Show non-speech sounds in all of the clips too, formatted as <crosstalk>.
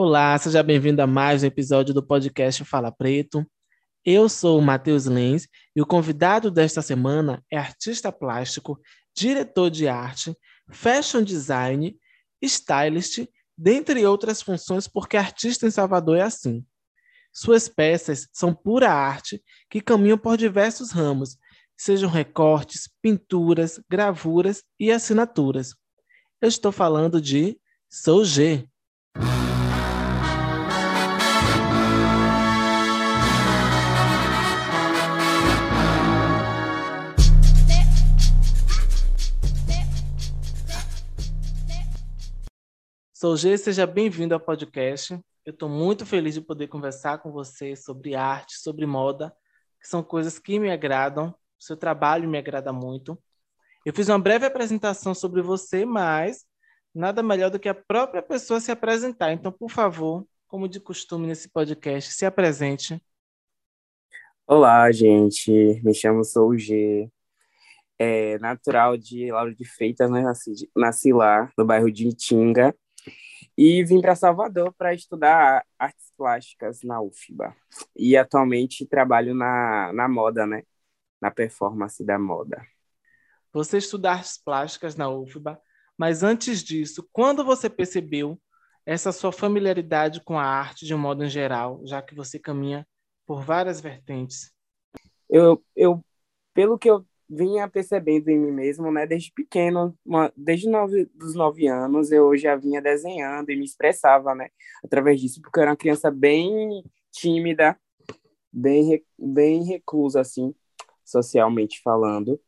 Olá, seja bem-vindo a mais um episódio do podcast Fala Preto. Eu sou o Matheus Lenz e o convidado desta semana é artista plástico, diretor de arte, fashion design, stylist, dentre outras funções, porque artista em Salvador é assim. Suas peças são pura arte que caminham por diversos ramos, sejam recortes, pinturas, gravuras e assinaturas. Eu estou falando de Sou G. Sou G, seja bem-vindo ao podcast. Eu estou muito feliz de poder conversar com você sobre arte, sobre moda, que são coisas que me agradam. O seu trabalho me agrada muito. Eu fiz uma breve apresentação sobre você, mas nada melhor do que a própria pessoa se apresentar. Então, por favor, como de costume nesse podcast, se apresente. Olá, gente. Me chamo Sou G. É natural de Lauro de Freitas, né? Nasci, nasci lá, no bairro de Itinga. E vim para Salvador para estudar artes plásticas na UFBA. E atualmente trabalho na, na moda, né? Na performance da moda. Você estuda artes plásticas na UFBA, mas antes disso, quando você percebeu essa sua familiaridade com a arte de um modo em geral, já que você caminha por várias vertentes? Eu, eu pelo que eu vinha percebendo em mim mesmo, né, desde pequeno, uma, desde nove, dos nove anos, eu já vinha desenhando e me expressava, né, através disso, porque eu era uma criança bem tímida, bem, bem reclusa, assim, socialmente falando,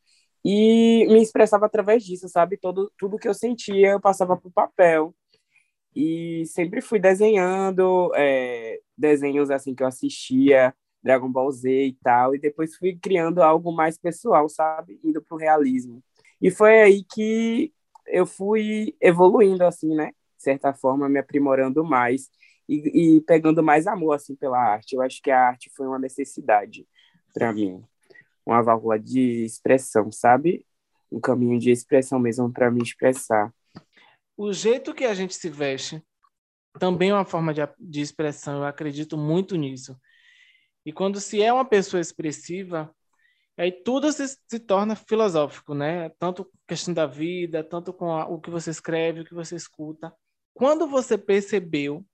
e me expressava através disso, sabe, Todo, tudo que eu sentia, eu passava para o papel, e sempre fui desenhando é, desenhos, assim, que eu assistia, Dragon Ball Z e tal, e depois fui criando algo mais pessoal, sabe? Indo pro realismo. E foi aí que eu fui evoluindo, assim, né? De certa forma, me aprimorando mais e, e pegando mais amor, assim, pela arte. Eu acho que a arte foi uma necessidade para mim. Uma válvula de expressão, sabe? Um caminho de expressão mesmo para me expressar. O jeito que a gente se veste também é uma forma de, de expressão, eu acredito muito nisso. E quando se é uma pessoa expressiva, aí tudo se, se torna filosófico, né? Tanto questão da vida, tanto com a, o que você escreve, o que você escuta. Quando você percebeu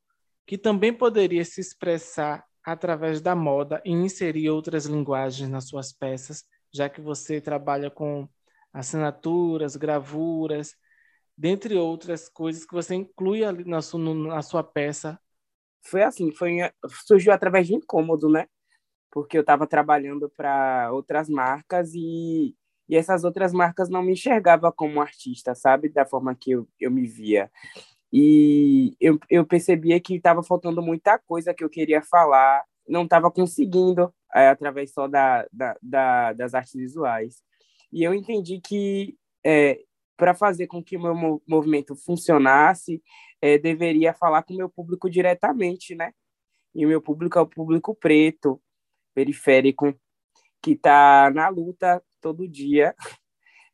que também poderia se expressar através da moda e inserir outras linguagens nas suas peças, já que você trabalha com assinaturas, gravuras, dentre outras coisas que você inclui ali na sua, na sua peça. Foi assim, foi surgiu através de incômodo, né? Porque eu estava trabalhando para outras marcas e, e essas outras marcas não me enxergavam como artista, sabe? Da forma que eu, eu me via. E eu, eu percebia que estava faltando muita coisa que eu queria falar, não estava conseguindo é, através só da, da, da, das artes visuais. E eu entendi que é, para fazer com que o meu movimento funcionasse, é, deveria falar com o meu público diretamente, né? E o meu público é o público preto, periférico que está na luta todo dia <laughs>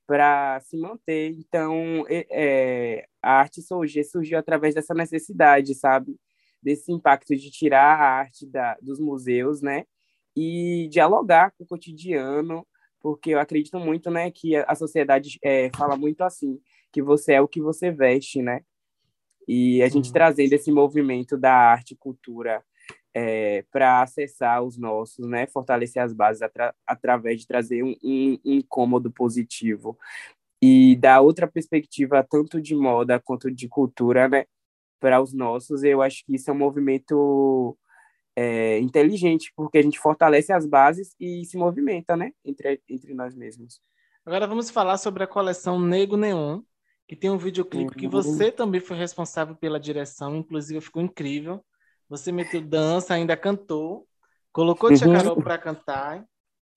para se manter. Então, é, a arte surgiu, surgiu através dessa necessidade, sabe? Desse impacto de tirar a arte da, dos museus, né? E dialogar com o cotidiano, porque eu acredito muito, né, que a sociedade é, fala muito assim, que você é o que você veste, né? E a gente trazendo esse movimento da arte e cultura é, para acessar os nossos, né? Fortalecer as bases atra através de trazer um, um, um incômodo positivo e dar outra perspectiva tanto de moda quanto de cultura, né? Para os nossos, eu acho que isso é um movimento é, inteligente, porque a gente fortalece as bases e se movimenta, né? Entre, entre nós mesmos. Agora vamos falar sobre a coleção Nego Neon, que tem um videoclipe uhum. que você também foi responsável pela direção, inclusive ficou incrível. Você meteu dança, ainda cantou, colocou Tia uhum. Carol para cantar.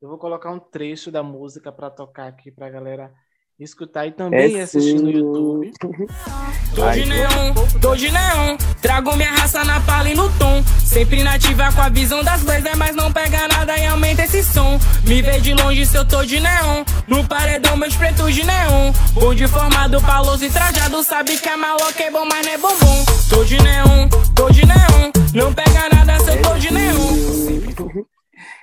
Eu vou colocar um trecho da música para tocar aqui para a galera escutar e também é assistir no YouTube. <laughs> Tô de neon, tô de neon, trago minha raça na pala e no tom. Sempre nativa com a visão das blazers, mas não pega nada e aumenta esse som. Me vê de longe se eu tô de neon, no paredão meus pretos de neon. Bonde formado, paloso e trajado, sabe que a maloca é bom, mas não é bombom. Tô de neon, tô de neon. Não pega nada setor é de nenhum.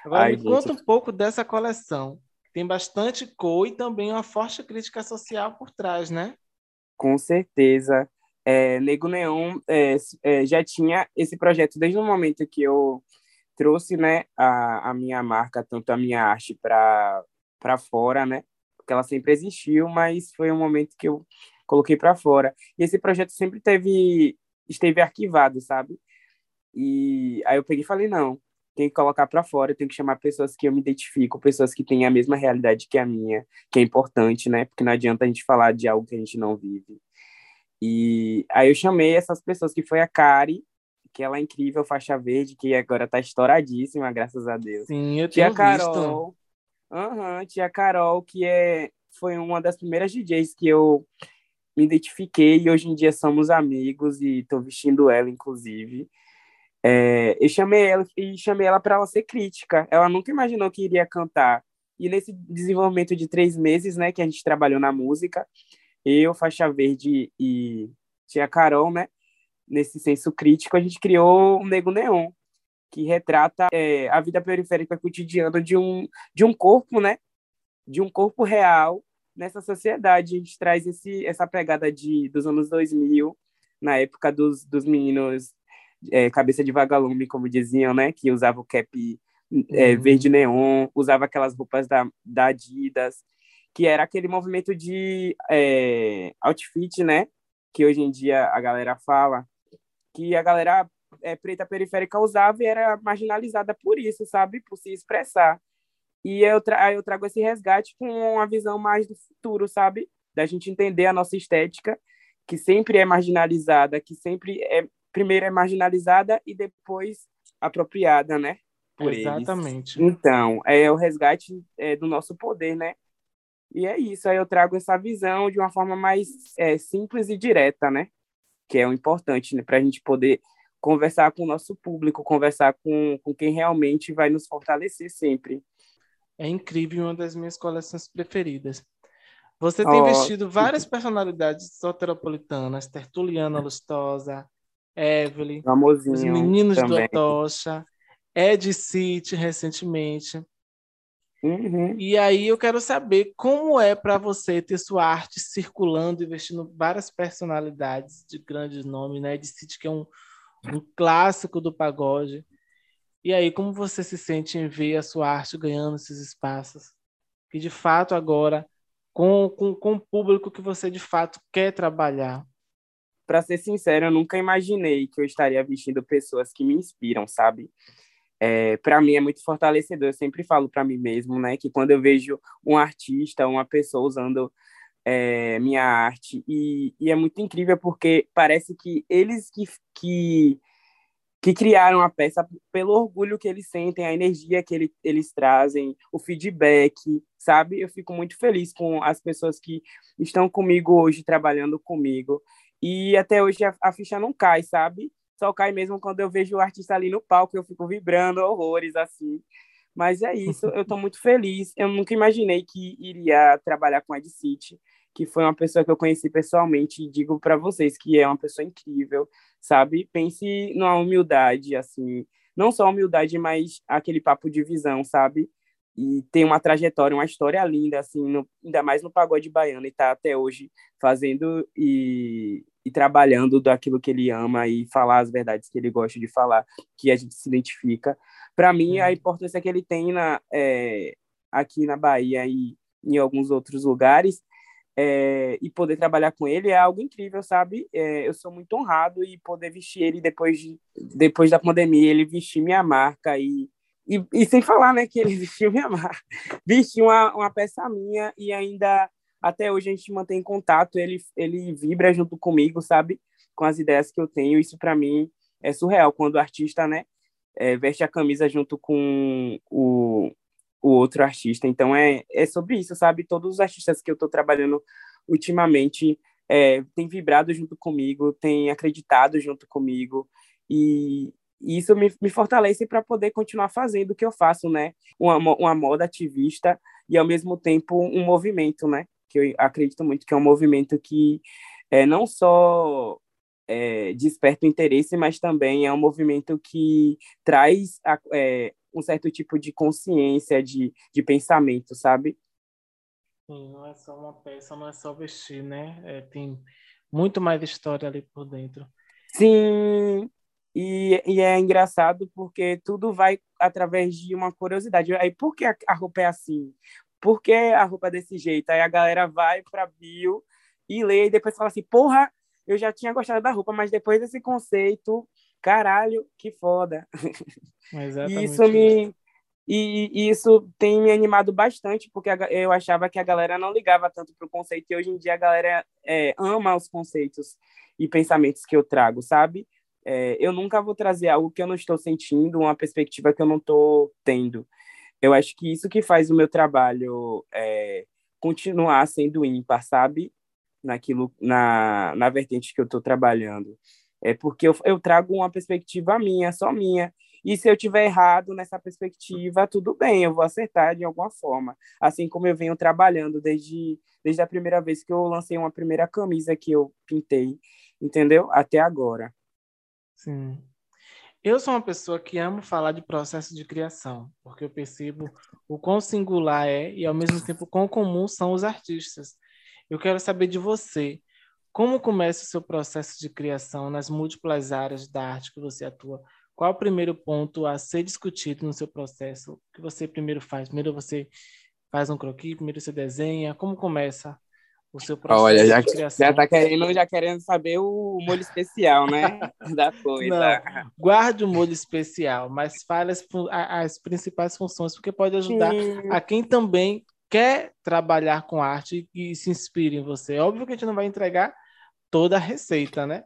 Agora Ai, me conta um pouco dessa coleção. Tem bastante cor e também uma forte crítica social por trás, né? Com certeza. É, Lego Neon é, é, já tinha esse projeto desde o momento que eu trouxe né, a, a minha marca, tanto a minha arte, para fora, né? Porque ela sempre existiu, mas foi um momento que eu coloquei para fora. E esse projeto sempre teve, esteve arquivado, sabe? E aí eu peguei e falei, não, tem que colocar para fora, tem que chamar pessoas que eu me identifico, pessoas que têm a mesma realidade que a minha, que é importante, né? Porque não adianta a gente falar de algo que a gente não vive. E aí eu chamei essas pessoas, que foi a Kari, que ela é incrível, faixa verde, que agora tá estouradíssima, graças a Deus. Sim, eu tinha Carol. Uhum, tia Carol, que é, foi uma das primeiras DJs que eu me identifiquei e hoje em dia somos amigos e estou vestindo ela, inclusive. É, eu chamei ela e chamei ela para ela ser crítica. Ela nunca imaginou que iria cantar. E nesse desenvolvimento de três meses, né, que a gente trabalhou na música, eu, Faixa Verde e tia Carol, né, nesse senso crítico, a gente criou o Nego Neon, que retrata é, a vida periférica cotidiana de um, de um corpo, né, de um corpo real nessa sociedade. A gente traz esse, essa pegada de, dos anos 2000, na época dos, dos meninos é, cabeça de vagalume, como diziam, né? Que usava o cap é, uhum. verde neon, usava aquelas roupas da, da Adidas, que era aquele movimento de é, outfit, né? Que hoje em dia a galera fala, que a galera é, preta periférica usava e era marginalizada por isso, sabe? Por se expressar. E eu, tra eu trago esse resgate com uma visão mais do futuro, sabe? Da gente entender a nossa estética, que sempre é marginalizada, que sempre é primeiro é marginalizada e depois apropriada, né? Por Exatamente. Eles. Então, é o resgate é, do nosso poder, né? E é isso, aí eu trago essa visão de uma forma mais é, simples e direta, né? Que é o importante, né? Para a gente poder conversar com o nosso público, conversar com, com quem realmente vai nos fortalecer sempre. É incrível, uma das minhas coleções preferidas. Você tem oh, vestido várias personalidades soteropolitanas, Tertuliana Lustosa, Evelyn, os meninos também. do Tocha, Ed City recentemente. Uhum. E aí eu quero saber como é para você ter sua arte circulando e vestindo várias personalidades de grandes nomes, né? Ed City, que é um, um clássico do pagode. E aí, como você se sente em ver a sua arte ganhando esses espaços? Que de fato agora, com, com, com o público que você de fato quer trabalhar para ser sincero, eu nunca imaginei que eu estaria vestindo pessoas que me inspiram, sabe? É, para mim é muito fortalecedor. Eu sempre falo para mim mesmo, né, que quando eu vejo um artista, uma pessoa usando é, minha arte e, e, é muito incrível porque parece que eles que, que que criaram a peça pelo orgulho que eles sentem, a energia que ele, eles trazem, o feedback, sabe? Eu fico muito feliz com as pessoas que estão comigo hoje, trabalhando comigo. E até hoje a, a, ficha não cai, sabe? Só cai mesmo quando eu vejo o artista ali no palco, eu fico vibrando horrores, assim. Mas é isso, eu estou muito feliz. Eu nunca imaginei que iria trabalhar com Ed City, que foi uma pessoa que eu conheci pessoalmente e digo para vocês que é uma pessoa incrível, sabe? Pense numa humildade, assim, não só humildade, mas aquele papo de visão, sabe? e tem uma trajetória, uma história linda, assim, no, ainda mais no pagode baiano, e está até hoje fazendo e, e trabalhando daquilo que ele ama e falar as verdades que ele gosta de falar, que a gente se identifica. Para mim, a uhum. importância que ele tem na, é, aqui na Bahia e em alguns outros lugares, é, e poder trabalhar com ele é algo incrível, sabe? É, eu sou muito honrado e poder vestir ele depois, de, depois da pandemia, ele vestir minha marca e e, e, sem falar, né, que ele <laughs> vestiu minha marca, vestiu uma, uma peça minha e ainda até hoje a gente mantém contato, ele, ele vibra junto comigo, sabe, com as ideias que eu tenho, isso para mim é surreal, quando o artista, né, é, veste a camisa junto com o, o outro artista, então é, é sobre isso, sabe, todos os artistas que eu estou trabalhando ultimamente é, têm vibrado junto comigo, têm acreditado junto comigo, e, e isso me, me fortalece para poder continuar fazendo o que eu faço, né? Uma, uma moda ativista e, ao mesmo tempo, um movimento, né? Que eu acredito muito que é um movimento que é, não só é, desperta o interesse, mas também é um movimento que traz a, é, um certo tipo de consciência, de, de pensamento, sabe? Sim, não é só uma peça, não é só vestir, né? É, tem muito mais história ali por dentro. Sim, e, e é engraçado porque tudo vai através de uma curiosidade. Aí, por que a roupa é assim? Por que a roupa desse jeito? Aí a galera vai para bio e lê e depois fala assim, porra, eu já tinha gostado da roupa, mas depois desse conceito, caralho, que foda. <laughs> Exatamente. isso me e, e, isso tem me animado bastante, porque eu achava que a galera não ligava tanto pro conceito, e hoje em dia a galera é, ama os conceitos e pensamentos que eu trago, sabe? É, eu nunca vou trazer algo que eu não estou sentindo, uma perspectiva que eu não estou tendo. Eu acho que isso que faz o meu trabalho é, continuar sendo ímpar, sabe? naquilo na, na vertente que eu estou trabalhando. É porque eu, eu trago uma perspectiva minha, só minha. E se eu tiver errado nessa perspectiva, tudo bem, eu vou acertar de alguma forma. Assim como eu venho trabalhando desde, desde a primeira vez que eu lancei uma primeira camisa que eu pintei, entendeu? Até agora. Sim. Eu sou uma pessoa que amo falar de processo de criação, porque eu percebo o quão singular é e, ao mesmo tempo, quão comum são os artistas. Eu quero saber de você. Como começa o seu processo de criação nas múltiplas áreas da arte que você atua? Qual o primeiro ponto a ser discutido no seu processo? O que você primeiro faz? Primeiro você faz um croquis, primeiro você desenha? Como começa o seu processo Olha, já, de criação? Já tá querendo, já querendo saber o molho especial, né? <laughs> da coisa. Não, guarde o molho especial, mas fale as, as principais funções, porque pode ajudar Sim. a quem também quer trabalhar com arte e se inspira em você. Óbvio que a gente não vai entregar toda a receita, né?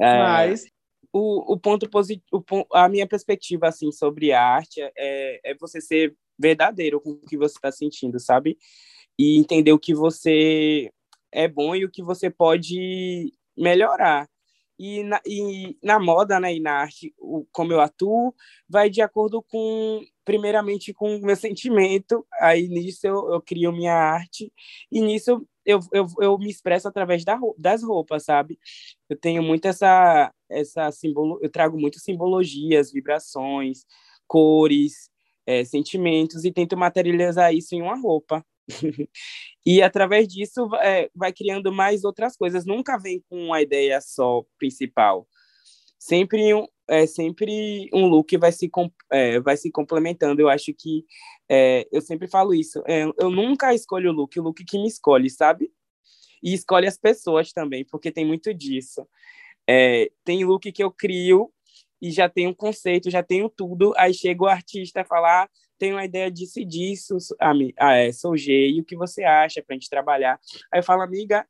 É, Mas o, o ponto positivo, a minha perspectiva assim sobre arte é, é você ser verdadeiro com o que você está sentindo, sabe? E entender o que você é bom e o que você pode melhorar. E na, e na moda, né, e na arte, o, como eu atuo, vai de acordo com, primeiramente, com o meu <laughs> sentimento. Aí nisso eu, eu crio minha arte, e nisso eu, eu, eu me expresso através da, das roupas, sabe? Eu tenho muito essa, essa simbolo, eu trago muito simbologias, vibrações, cores, é, sentimentos, e tento materializar isso em uma roupa. <laughs> e através disso é, vai criando mais outras coisas. Nunca vem com uma ideia só principal. Sempre um, é sempre um look vai se é, vai se complementando. Eu acho que é, eu sempre falo isso. É, eu nunca escolho o look, o look que me escolhe, sabe? E escolhe as pessoas também, porque tem muito disso. É, tem look que eu crio e já tenho um conceito, já tenho tudo. Aí chega o artista a falar, tenho uma ideia disso e disso, ah, é, sou G, e o que você acha para a gente trabalhar? Aí eu falo, amiga,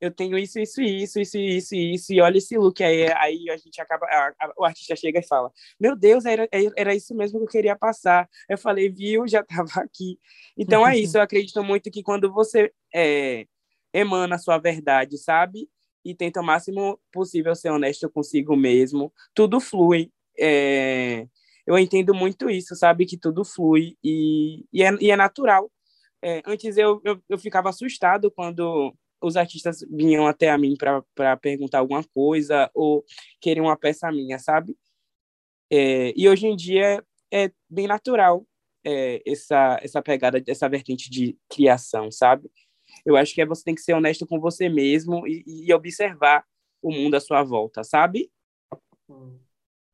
eu tenho isso, isso, isso, isso, isso, isso, e olha esse look aí, aí a gente acaba, a, a, o artista chega e fala, meu Deus, era, era isso mesmo que eu queria passar. Eu falei, viu, já <laughs> estava aqui. Então é isso, eu acredito muito que quando você é, emana a sua verdade, sabe? E tenta o máximo possível ser honesto consigo mesmo, tudo flui. É, eu entendo muito isso, sabe? Que tudo flui e, e, é, e é natural. É, antes eu, eu, eu ficava assustado quando os artistas vinham até a mim para perguntar alguma coisa ou queriam uma peça minha, sabe? É, e hoje em dia é bem natural é, essa, essa pegada, essa vertente de criação, sabe? Eu acho que é, você tem que ser honesto com você mesmo e, e observar o mundo à sua volta, sabe? Hum.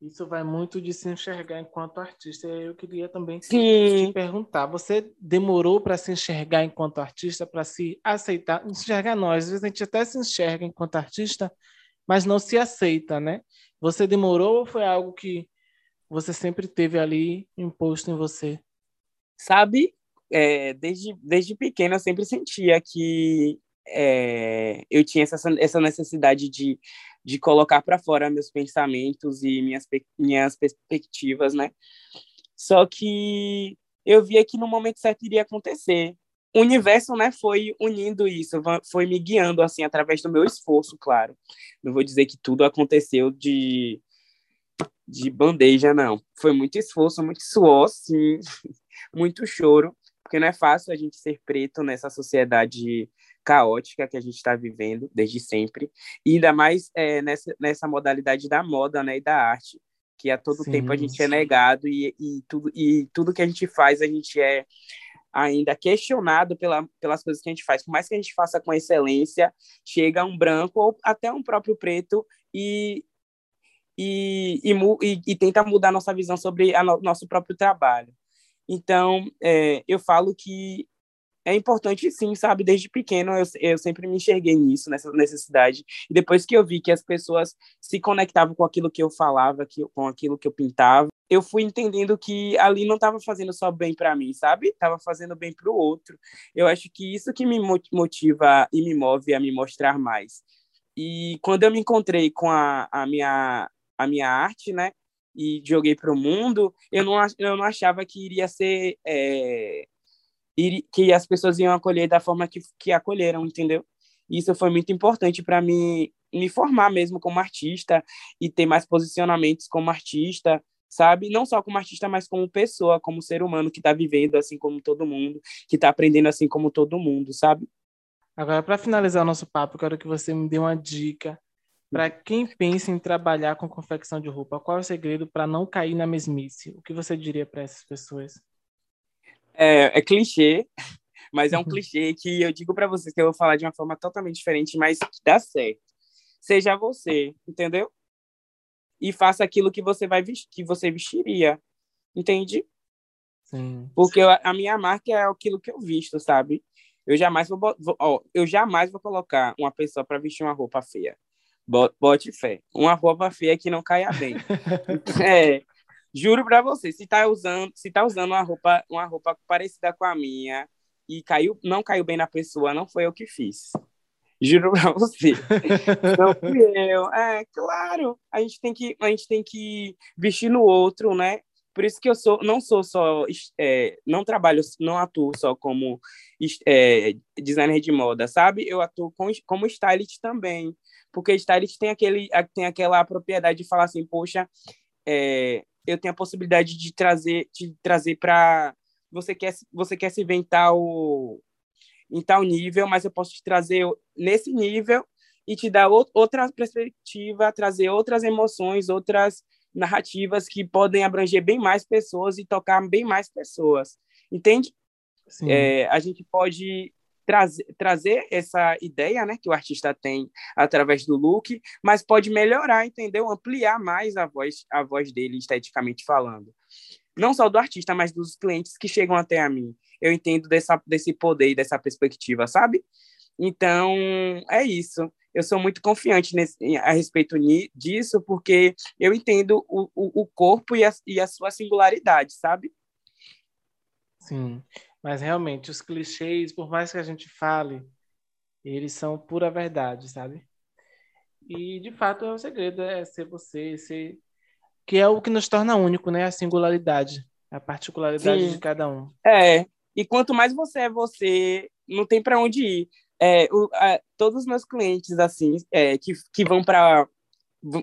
Isso vai muito de se enxergar enquanto artista. Eu queria também Sim. te perguntar: você demorou para se enxergar enquanto artista, para se aceitar? Enxergar nós, às vezes a gente até se enxerga enquanto artista, mas não se aceita, né? Você demorou ou foi algo que você sempre teve ali imposto em você? Sabe, é, desde, desde pequeno eu sempre sentia que é, eu tinha essa, essa necessidade de de colocar para fora meus pensamentos e minhas, minhas perspectivas, né? Só que eu via que no momento certo iria acontecer. O universo, né, foi unindo isso, foi me guiando assim através do meu esforço, claro. Não vou dizer que tudo aconteceu de de bandeja, não. Foi muito esforço, muito suor, sim, <laughs> muito choro, porque não é fácil a gente ser preto nessa sociedade caótica que a gente está vivendo desde sempre, e ainda mais é, nessa, nessa modalidade da moda né, e da arte, que a todo sim, tempo a gente é sim. é negado e, e, tudo, e tudo que a gente faz a gente é ainda questionado pela, pelas coisas que a gente faz. Por mais que a gente faça com excelência, chega um branco ou até um próprio preto e, e, e, e tenta mudar nossa visão sobre o nosso próprio trabalho. Então, é, eu falo que é importante sim, sabe? Desde pequeno eu, eu sempre me enxerguei nisso, nessa necessidade. E depois que eu vi que as pessoas se conectavam com aquilo que eu falava, que, com aquilo que eu pintava, eu fui entendendo que ali não estava fazendo só bem para mim, sabe? Estava fazendo bem para o outro. Eu acho que isso que me motiva e me move a me mostrar mais. E quando eu me encontrei com a, a, minha, a minha arte, né? E joguei para o mundo, eu não, eu não achava que iria ser. É, que as pessoas iam acolher da forma que, que acolheram, entendeu? Isso foi muito importante para mim me formar mesmo como artista e ter mais posicionamentos como artista, sabe? Não só como artista, mas como pessoa, como ser humano que está vivendo assim como todo mundo, que está aprendendo assim como todo mundo, sabe? Agora, para finalizar o nosso papo, quero que você me dê uma dica para quem pensa em trabalhar com confecção de roupa. Qual é o segredo para não cair na mesmice? O que você diria para essas pessoas? É, é, clichê, <laughs> mas é um clichê que eu digo para vocês que eu vou falar de uma forma totalmente diferente, mas que dá certo. Seja você, entendeu? E faça aquilo que você vai que você vestiria, entende? Sim. Porque a minha marca é aquilo que eu visto, sabe? Eu jamais vou, vou ó, eu jamais vou colocar uma pessoa para vestir uma roupa feia. Bote fé. Uma roupa feia que não caia bem. <laughs> é, juro para você, se tá usando, se tá usando uma roupa, uma roupa parecida com a minha e caiu, não caiu bem na pessoa, não foi eu que fiz. Juro para você. <laughs> Não fui eu. É, claro. A gente tem que, a gente tem que vestir no outro, né? Por isso que eu sou, não sou só, é, não trabalho, não atuo só como é, designer de moda, sabe? Eu atuo com, como stylist também, porque stylist tem aquele, tem aquela propriedade de falar assim, poxa, é, eu tenho a possibilidade de trazer, de trazer para você quer, você quer se ver em tal, em tal nível, mas eu posso te trazer nesse nível e te dar outra perspectiva, trazer outras emoções, outras narrativas que podem abranger bem mais pessoas e tocar bem mais pessoas. Entende? É, a gente pode trazer, trazer essa ideia né, que o artista tem através do look, mas pode melhorar, entendeu? Ampliar mais a voz, a voz dele, esteticamente falando. Não só do artista, mas dos clientes que chegam até a mim. Eu entendo dessa, desse poder e dessa perspectiva, sabe? Então, é isso eu sou muito confiante nesse, a respeito disso, porque eu entendo o, o, o corpo e a, e a sua singularidade, sabe? Sim, mas realmente os clichês, por mais que a gente fale, eles são pura verdade, sabe? E de fato é o segredo, é ser você, ser que é o que nos torna único, né? A singularidade, a particularidade Sim. de cada um. É. E quanto mais você é você, não tem para onde ir é, o, a, todos os meus clientes assim é, que, que vão para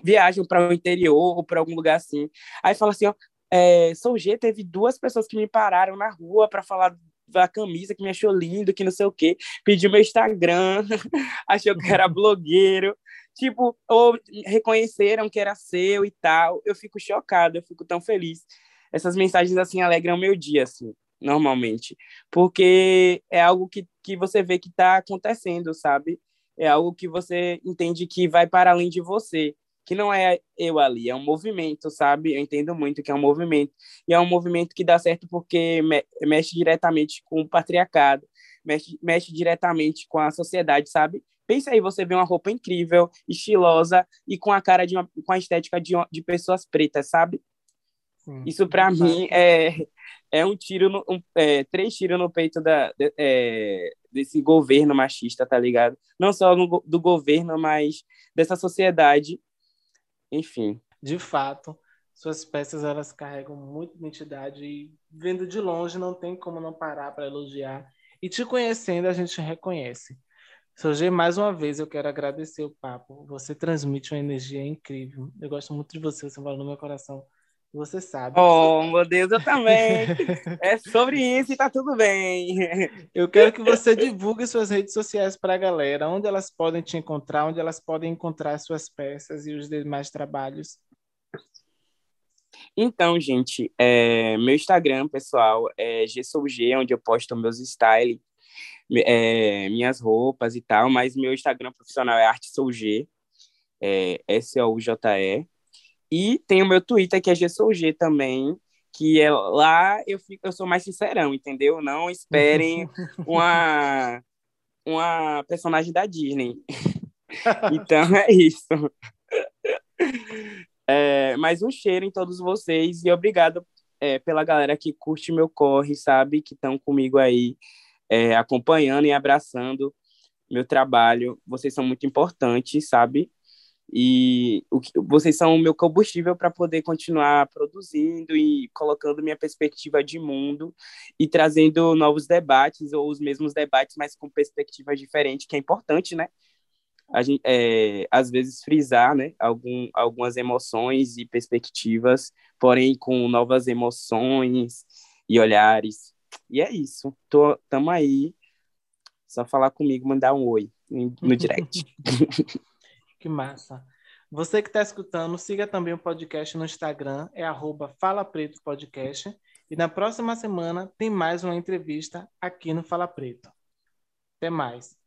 viajam para o interior ou para algum lugar assim aí fala assim ó é, Sou G teve duas pessoas que me pararam na rua para falar da camisa que me achou lindo que não sei o que pediu meu Instagram <laughs> achou que era blogueiro. Tipo ou reconheceram que era seu e tal. Eu fico chocada eu fico tão feliz. Essas mensagens assim alegram meu dia assim normalmente, porque é algo que, que você vê que está acontecendo, sabe? É algo que você entende que vai para além de você, que não é eu ali, é um movimento, sabe? Eu entendo muito que é um movimento, e é um movimento que dá certo porque me, mexe diretamente com o patriarcado, mexe, mexe diretamente com a sociedade, sabe? Pensa aí, você vê uma roupa incrível, estilosa e com a cara de uma, com a estética de, de pessoas pretas, sabe? Sim. Isso para mim é, é um tiro, no, um, é, três tiros no peito da, de, é, desse governo machista, tá ligado? Não só no, do governo, mas dessa sociedade, enfim. De fato, suas peças elas carregam muita identidade e vendo de longe não tem como não parar para elogiar. E te conhecendo a gente reconhece. Soji, mais uma vez eu quero agradecer o papo. Você transmite uma energia incrível. Eu gosto muito de você, você fala no meu coração Você sabe. Oh, meu Deus, eu também. <laughs> é sobre isso e tá tudo bem. Eu quero que você divulgue suas redes sociais para a galera, onde elas podem te encontrar, onde elas podem encontrar suas peças e os demais trabalhos. Então, gente, é, meu Instagram, pessoal, é gsouG, onde eu posto meus styles, é, minhas roupas e tal, mas meu Instagram profissional é artesoug, é S-O-U-J-E. E tem o meu Twitter, que é gsouG também, que é lá eu fico, eu sou mais sincerão, entendeu? Não esperem <laughs> uma uma personagem da Disney. <laughs> então é isso. É, mais um cheiro em todos vocês e obrigado é, pela galera que curte meu corre, sabe? Que estão comigo aí, é, acompanhando e abraçando meu trabalho. Vocês são muito importantes, sabe? E o que, vocês são o meu combustível para poder continuar produzindo e colocando minha perspectiva de mundo e trazendo novos debates ou os mesmos debates, mas com perspectivas diferentes, que é importante, né? a gente, é, às vezes frisar né, algum, algumas emoções e perspectivas, porém com novas emoções e olhares. E é isso. Tô, tamo aí. Só falar comigo, mandar um oi no direct. <laughs> que massa. Você que está escutando, siga também o podcast no Instagram, é arroba Fala Preto Podcast. E na próxima semana tem mais uma entrevista aqui no Fala Preto. Até mais.